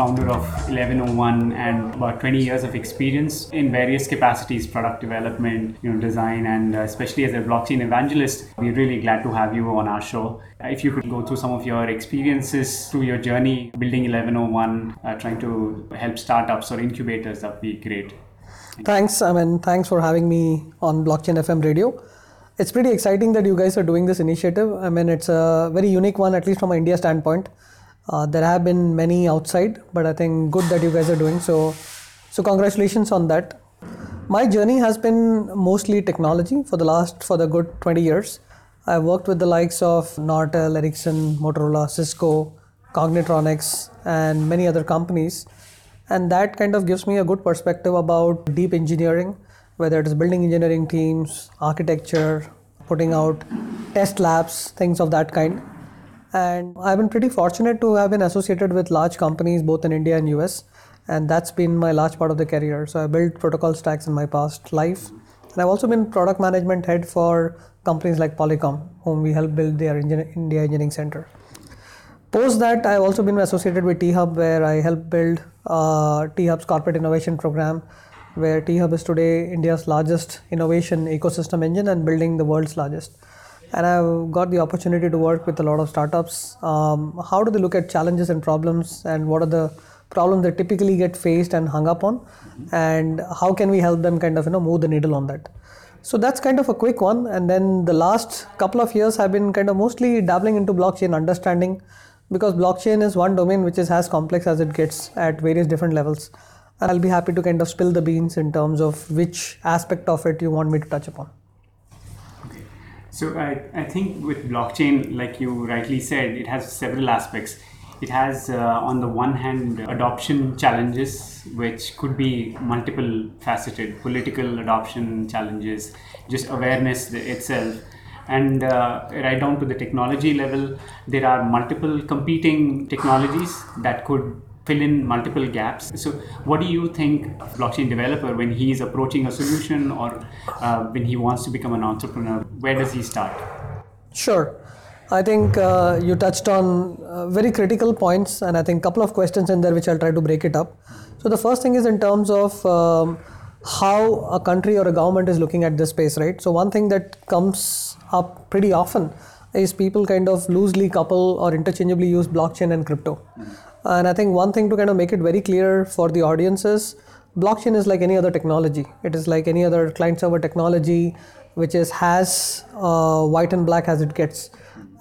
founder of 1101 and about 20 years of experience in various capacities product development, you know, design, and uh, especially as a blockchain evangelist. We're really glad to have you on our show. If you could go through some of your experiences through your journey building 1101, uh, trying to help startups or incubators, that'd be great. Thanks, I mean, thanks for having me on Blockchain FM radio. It's pretty exciting that you guys are doing this initiative. I mean, it's a very unique one, at least from an India standpoint. Uh, there have been many outside, but I think good that you guys are doing so. So congratulations on that. My journey has been mostly technology for the last for the good 20 years. I've worked with the likes of Nortel, Ericsson, Motorola, Cisco, Cognitronics, and many other companies. And that kind of gives me a good perspective about deep engineering, whether it is building engineering teams, architecture, putting out test labs, things of that kind. And I've been pretty fortunate to have been associated with large companies both in India and US. And that's been my large part of the career. So I built protocol stacks in my past life. And I've also been product management head for companies like Polycom, whom we helped build their India Engineering Center. Post that, I've also been associated with T-Hub, where I helped build uh, T-Hub's corporate innovation program, where T-Hub is today India's largest innovation ecosystem engine and building the world's largest and I've got the opportunity to work with a lot of startups. Um, how do they look at challenges and problems, and what are the problems that typically get faced and hung up on, mm-hmm. and how can we help them kind of you know move the needle on that? So that's kind of a quick one. And then the last couple of years have been kind of mostly dabbling into blockchain understanding, because blockchain is one domain which is as complex as it gets at various different levels. And I'll be happy to kind of spill the beans in terms of which aspect of it you want me to touch upon. So I, I think with blockchain, like you rightly said, it has several aspects. It has, uh, on the one hand, adoption challenges, which could be multiple faceted political adoption challenges, just awareness itself. And uh, right down to the technology level, there are multiple competing technologies that could fill in multiple gaps. So, what do you think blockchain developer when he is approaching a solution or uh, when he wants to become an entrepreneur? Where does he start? Sure. I think uh, you touched on uh, very critical points, and I think a couple of questions in there which I'll try to break it up. So the first thing is in terms of um, how a country or a government is looking at this space, right? So one thing that comes up pretty often is people kind of loosely couple or interchangeably use blockchain and crypto. Mm-hmm. And I think one thing to kind of make it very clear for the audience is blockchain is like any other technology. It is like any other client server technology, which is has uh, white and black as it gets.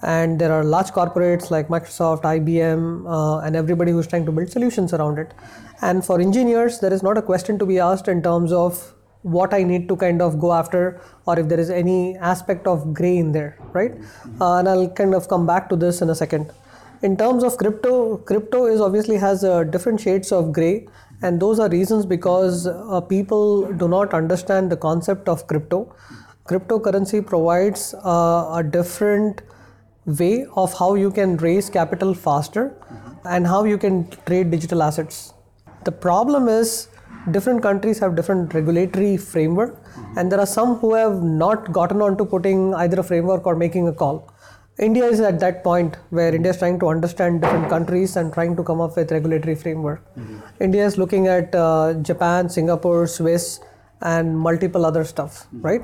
And there are large corporates like Microsoft, IBM, uh, and everybody who's trying to build solutions around it. And for engineers, there is not a question to be asked in terms of what I need to kind of go after, or if there is any aspect of gray in there, right? Uh, and I'll kind of come back to this in a second in terms of crypto crypto is obviously has uh, different shades of gray and those are reasons because uh, people do not understand the concept of crypto. Cryptocurrency provides uh, a different way of how you can raise capital faster and how you can trade digital assets. The problem is different countries have different regulatory framework and there are some who have not gotten on to putting either a framework or making a call India is at that point where India is trying to understand different countries and trying to come up with regulatory framework. Mm-hmm. India is looking at uh, Japan, Singapore, Swiss, and multiple other stuff, mm-hmm. right?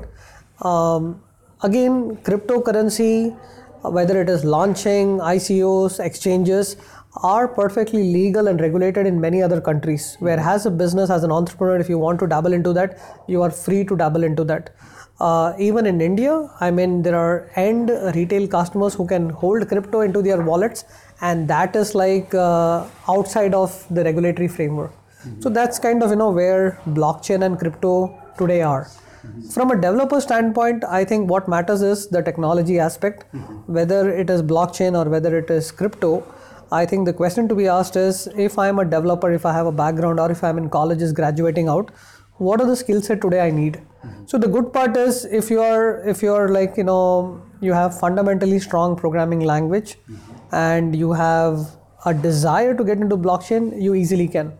Um, again, cryptocurrency, whether it is launching, ICOs, exchanges, are perfectly legal and regulated in many other countries. Where as a business, as an entrepreneur, if you want to dabble into that, you are free to dabble into that. Uh, even in India, I mean, there are end retail customers who can hold crypto into their wallets, and that is like uh, outside of the regulatory framework. Mm-hmm. So that's kind of you know where blockchain and crypto today are. Mm-hmm. From a developer standpoint, I think what matters is the technology aspect, mm-hmm. whether it is blockchain or whether it is crypto. I think the question to be asked is if I am a developer, if I have a background, or if I'm in college, is graduating out, what are the skill set today I need? So the good part is if you are if you are like you know you have fundamentally strong programming language mm-hmm. and you have a desire to get into blockchain, you easily can.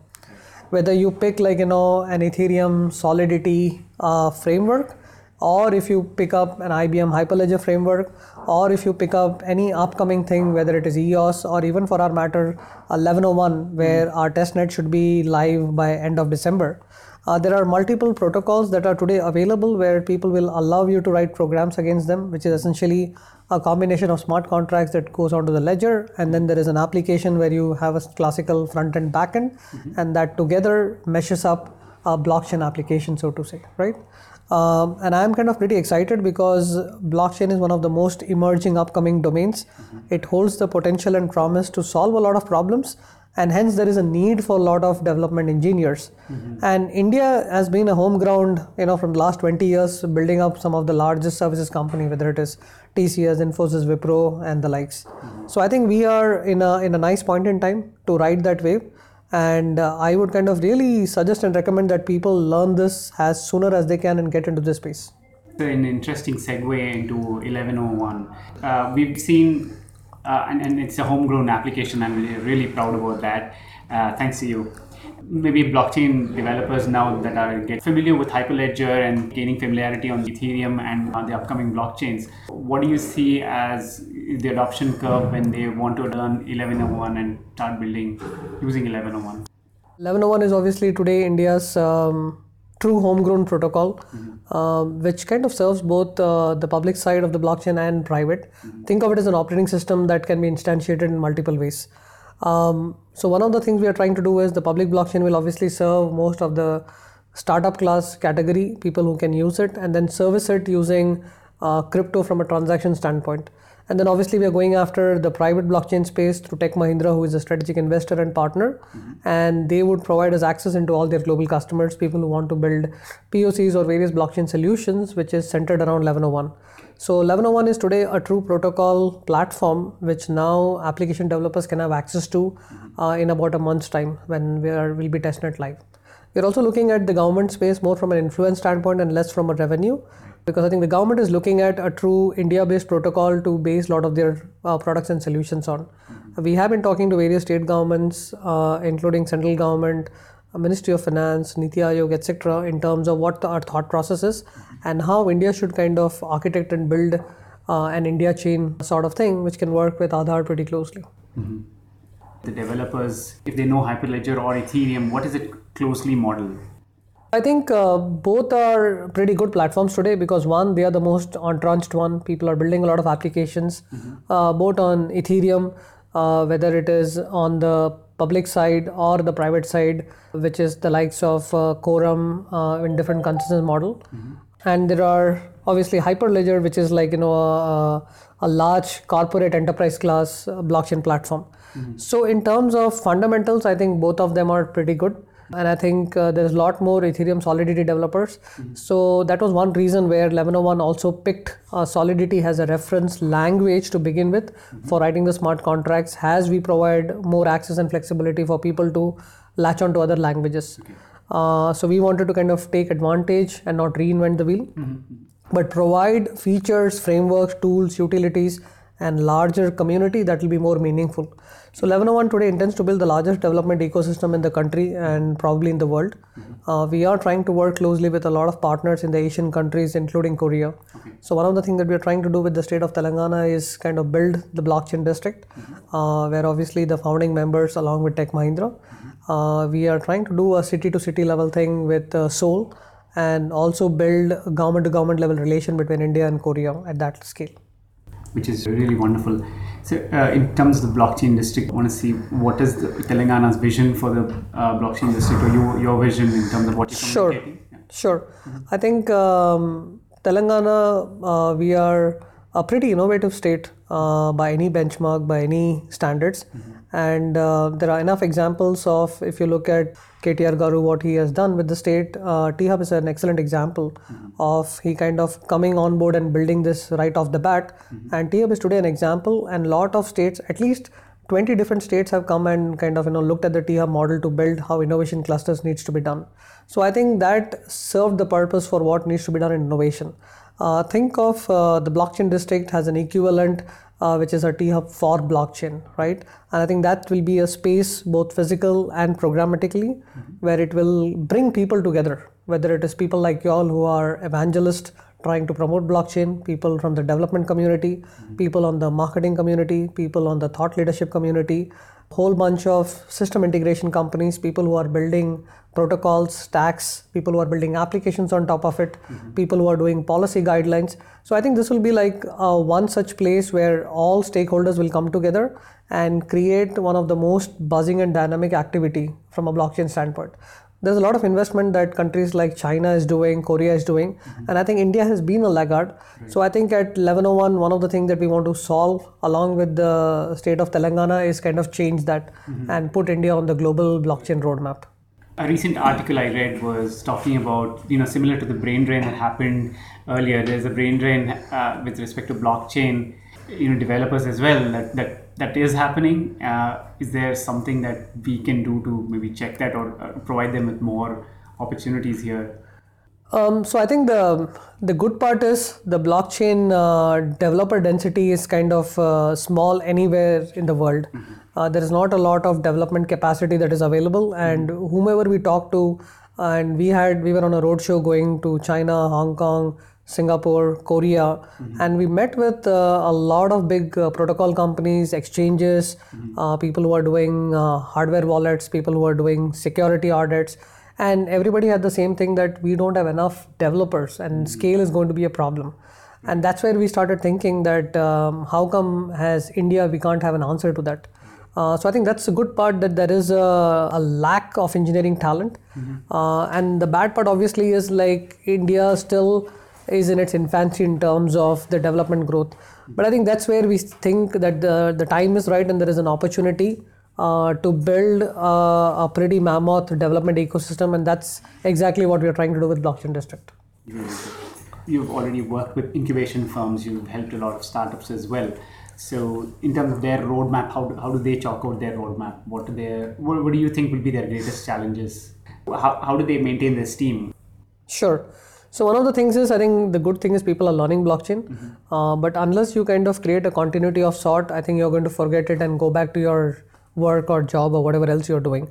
Whether you pick like you know an Ethereum Solidity uh, framework or if you pick up an IBM Hyperledger framework, or if you pick up any upcoming thing, whether it is EOS or even for our matter, 1101, where our testnet should be live by end of December. Uh, there are multiple protocols that are today available where people will allow you to write programs against them, which is essentially a combination of smart contracts that goes onto the ledger, and then there is an application where you have a classical front end back end, mm-hmm. and that together meshes up a blockchain application, so to say, right? Um, and I'm kind of pretty excited because blockchain is one of the most emerging upcoming domains. Mm-hmm. It holds the potential and promise to solve a lot of problems, and hence there is a need for a lot of development engineers mm-hmm. and india has been a home ground you know from the last 20 years building up some of the largest services company whether it is tcs infosys wipro and the likes mm-hmm. so i think we are in a in a nice point in time to ride that wave and uh, i would kind of really suggest and recommend that people learn this as sooner as they can and get into this space an interesting segue into 1101 uh, we've seen uh, and, and it's a homegrown application. I'm really proud about that. Uh, thanks to you. Maybe blockchain developers now that are get familiar with Hyperledger and gaining familiarity on Ethereum and on the upcoming blockchains. What do you see as the adoption curve when they want to learn 1101 and start building using 1101? 1101 is obviously today India's um, true homegrown protocol, mm-hmm. uh, which kind of serves both uh, the public side of the blockchain and private. Mm-hmm. Think of it as an operating system that can be instantiated in multiple ways. Um, so one of the things we are trying to do is the public blockchain will obviously serve most of the startup class category people who can use it, and then service it using uh, crypto from a transaction standpoint. And then obviously we are going after the private blockchain space through Tech Mahindra, who is a strategic investor and partner. Mm-hmm. And they would provide us access into all their global customers, people who want to build POCs or various blockchain solutions, which is centered around 1101. So 1101 is today a true protocol platform, which now application developers can have access to mm-hmm. uh, in about a month's time when we are will be testnet live. We're also looking at the government space more from an influence standpoint and less from a revenue because I think the government is looking at a true India-based protocol to base a lot of their uh, products and solutions on. Mm-hmm. We have been talking to various state governments, uh, including central government, uh, Ministry of Finance, Niti Aayog, etc., in terms of what the, our thought process is mm-hmm. and how India should kind of architect and build uh, an India chain sort of thing, which can work with Aadhaar pretty closely. Mm-hmm. The developers, if they know Hyperledger or Ethereum, what is it closely modeled? I think uh, both are pretty good platforms today because one, they are the most entrenched one. People are building a lot of applications, mm-hmm. uh, both on Ethereum, uh, whether it is on the public side or the private side, which is the likes of uh, Quorum uh, in different consensus model. Mm-hmm. And there are obviously Hyperledger, which is like you know a, a large corporate enterprise class uh, blockchain platform. Mm-hmm. So in terms of fundamentals, I think both of them are pretty good and I think uh, there's a lot more Ethereum Solidity developers. Mm-hmm. So that was one reason where 1101 also picked uh, Solidity as a reference language to begin with mm-hmm. for writing the smart contracts, as we provide more access and flexibility for people to latch on to other languages. Okay. Uh, so we wanted to kind of take advantage and not reinvent the wheel, mm-hmm. but provide features, frameworks, tools, utilities and larger community that will be more meaningful. So 1101 today intends to build the largest development ecosystem in the country and probably in the world. Mm-hmm. Uh, we are trying to work closely with a lot of partners in the Asian countries, including Korea. Okay. So one of the things that we are trying to do with the state of Telangana is kind of build the blockchain district, mm-hmm. uh, where obviously the founding members, along with Tech Mahindra, mm-hmm. uh, we are trying to do a city to city level thing with uh, Seoul and also build government to government level relation between India and Korea at that scale which is really wonderful. So, uh, in terms of the blockchain district, I want to see what is the Telangana's vision for the uh, blockchain district, or your, your vision in terms of what you're sure. Yeah. Sure. Mm-hmm. I think um, Telangana, uh, we are a pretty innovative state uh, by any benchmark, by any standards. Mm-hmm. And uh, there are enough examples of, if you look at KTR Garu, what he has done with the state, uh, T Hub is an excellent example mm-hmm. of he kind of coming on board and building this right off the bat. Mm-hmm. And T Hub is today an example, and lot of states, at least 20 different states have come and kind of you know looked at the T Hub model to build how innovation clusters needs to be done. So I think that served the purpose for what needs to be done in innovation. Uh, think of uh, the blockchain district has an equivalent uh, which is a T-Hub for blockchain, right? And I think that will be a space both physical and programmatically mm-hmm. where it will bring people together, whether it is people like y'all who are evangelists trying to promote blockchain, people from the development community, people on the marketing community, people on the thought leadership community, whole bunch of system integration companies, people who are building protocols, stacks, people who are building applications on top of it, people who are doing policy guidelines. So I think this will be like uh, one such place where all stakeholders will come together and create one of the most buzzing and dynamic activity from a blockchain standpoint there's a lot of investment that countries like China is doing, Korea is doing, mm-hmm. and I think India has been a laggard. Right. So I think at 1101, one of the things that we want to solve along with the state of Telangana is kind of change that mm-hmm. and put India on the global blockchain roadmap. A recent article I read was talking about, you know, similar to the brain drain that happened earlier. There's a brain drain uh, with respect to blockchain, you know, developers as well that, that that is happening? Uh, is there something that we can do to maybe check that or uh, provide them with more opportunities here? Um, so I think the the good part is the blockchain uh, developer density is kind of uh, small anywhere in the world. Mm-hmm. Uh, there is not a lot of development capacity that is available, and mm-hmm. whomever we talk to, and we had we were on a roadshow going to China, Hong Kong, Singapore, Korea, mm-hmm. and we met with uh, a lot of big uh, protocol companies, exchanges, mm-hmm. uh, people who are doing uh, hardware wallets, people who are doing security audits, and everybody had the same thing that we don't have enough developers, and mm-hmm. scale is going to be a problem. And that's where we started thinking that um, how come has India we can't have an answer to that. Uh, so I think that's a good part that there is a, a lack of engineering talent, mm-hmm. uh, and the bad part obviously is like India still is in its infancy in terms of the development growth. But I think that's where we think that the, the time is right and there is an opportunity uh, to build uh, a pretty mammoth development ecosystem, and that's exactly what we are trying to do with Blockchain District. You've already worked with incubation firms, you've helped a lot of startups as well. So, in terms of their roadmap, how do, how do they chalk out their roadmap? What, are their, what, what do you think will be their greatest challenges? How, how do they maintain their steam? Sure. So one of the things is I think the good thing is people are learning blockchain, mm-hmm. uh, but unless you kind of create a continuity of sort, I think you're going to forget it and go back to your work or job or whatever else you're doing.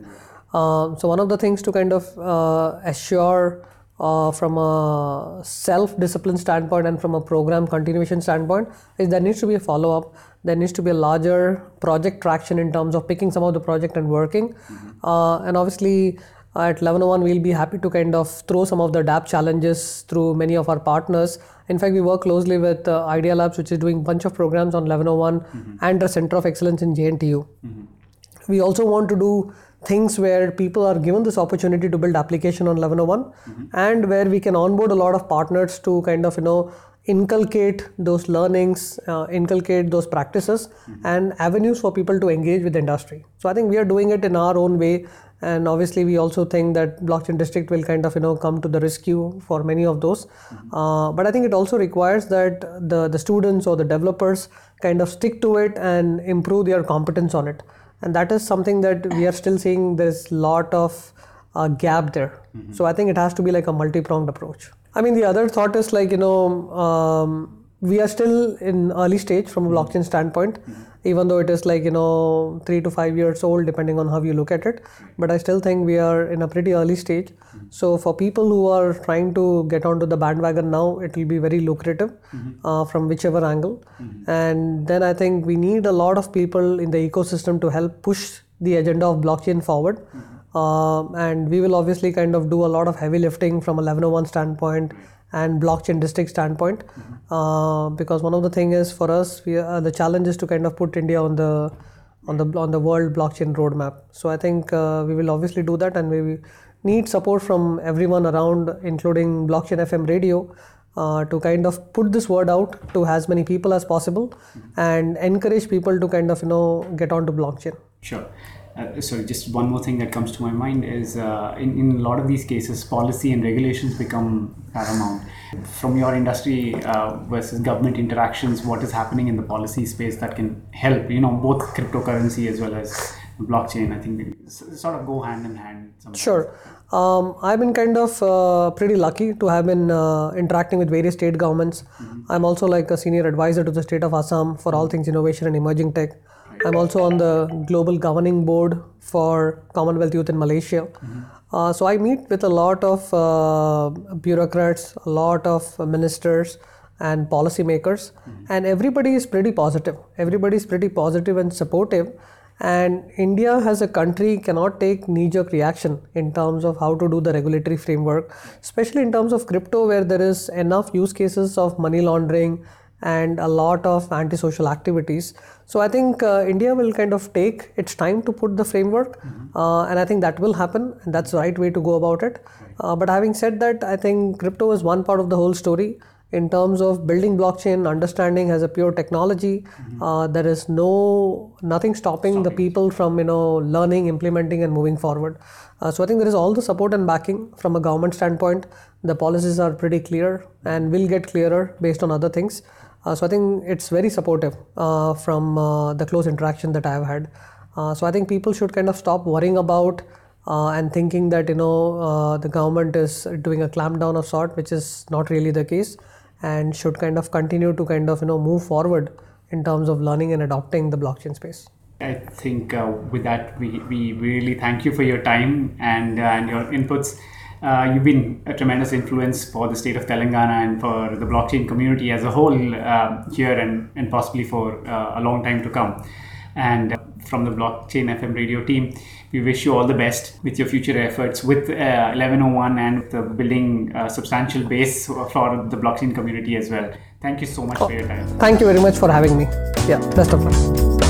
Uh, so one of the things to kind of uh, assure uh, from a self-discipline standpoint and from a program continuation standpoint is there needs to be a follow-up. There needs to be a larger project traction in terms of picking some of the project and working, mm-hmm. Uh, and obviously at 1101 we'll be happy to kind of throw some of the dApp challenges through many of our partners in fact we work closely with uh, idea labs which is doing a bunch of programs on 1101 mm-hmm. and the center of excellence in jntu mm-hmm. we also want to do things where people are given this opportunity to build application on 1101 mm-hmm. and where we can onboard a lot of partners to kind of you know inculcate those learnings, uh, inculcate those practices, mm-hmm. and avenues for people to engage with the industry. So I think we are doing it in our own way and obviously we also think that blockchain district will kind of you know come to the rescue for many of those mm-hmm. uh, but i think it also requires that the the students or the developers kind of stick to it and improve their competence on it and that is something that we are still seeing there's a lot of uh, gap there mm-hmm. so i think it has to be like a multi-pronged approach i mean the other thought is like you know um, we are still in early stage from a mm-hmm. blockchain standpoint mm-hmm even though it is like you know three to five years old depending on how you look at it but i still think we are in a pretty early stage mm-hmm. so for people who are trying to get onto the bandwagon now it will be very lucrative mm-hmm. uh, from whichever angle mm-hmm. and then i think we need a lot of people in the ecosystem to help push the agenda of blockchain forward uh, and we will obviously kind of do a lot of heavy lifting from a 1101 standpoint and blockchain district standpoint mm-hmm. uh, because one of the thing is for us we uh, the challenge is to kind of put india on the on the on the world blockchain roadmap so i think uh, we will obviously do that and we need support from everyone around including blockchain fm radio uh, to kind of put this word out to as many people as possible mm-hmm. and encourage people to kind of you know get onto blockchain sure uh, sorry, just one more thing that comes to my mind is uh, in, in a lot of these cases, policy and regulations become paramount. From your industry uh, versus government interactions, what is happening in the policy space that can help, you know, both cryptocurrency as well as blockchain? I think they sort of go hand in hand. Sometimes. Sure. Um, I've been kind of uh, pretty lucky to have been uh, interacting with various state governments. Mm-hmm. I'm also like a senior advisor to the state of Assam for all things innovation and emerging tech. I'm also on the global governing board for Commonwealth Youth in Malaysia. Uh, so I meet with a lot of uh, bureaucrats, a lot of ministers, and policymakers, and everybody is pretty positive. Everybody is pretty positive and supportive. And India as a country cannot take knee jerk reaction in terms of how to do the regulatory framework, especially in terms of crypto, where there is enough use cases of money laundering and a lot of antisocial activities. So I think uh, India will kind of take its time to put the framework, uh, and I think that will happen, and that's the right way to go about it. Uh, but having said that, I think crypto is one part of the whole story. In terms of building blockchain understanding as a pure technology uh, there is no nothing stopping, the people from you know learning implementing and moving forward. Uh, so i think there is all the support and backing from a government standpoint. The policies are pretty clear and will get clearer based on other things so i think it's very supportive uh, from uh, the close interaction that i have had uh, so i think people should kind of stop worrying about uh, and thinking that you know uh, the government is doing a clampdown of sort which is not really the case and should kind of continue to kind of you know move forward in terms of learning and adopting the blockchain space I think uh, with that, we, we really thank you for your time and, uh, and your inputs. Uh, you've been a tremendous influence for the state of Telangana and for the blockchain community as a whole uh, here and, and possibly for uh, a long time to come. And uh, from the Blockchain FM radio team, we wish you all the best with your future efforts with uh, 1101 and the building a substantial base for the blockchain community as well. Thank you so much for your time. thank you very much for having me yeah best of luck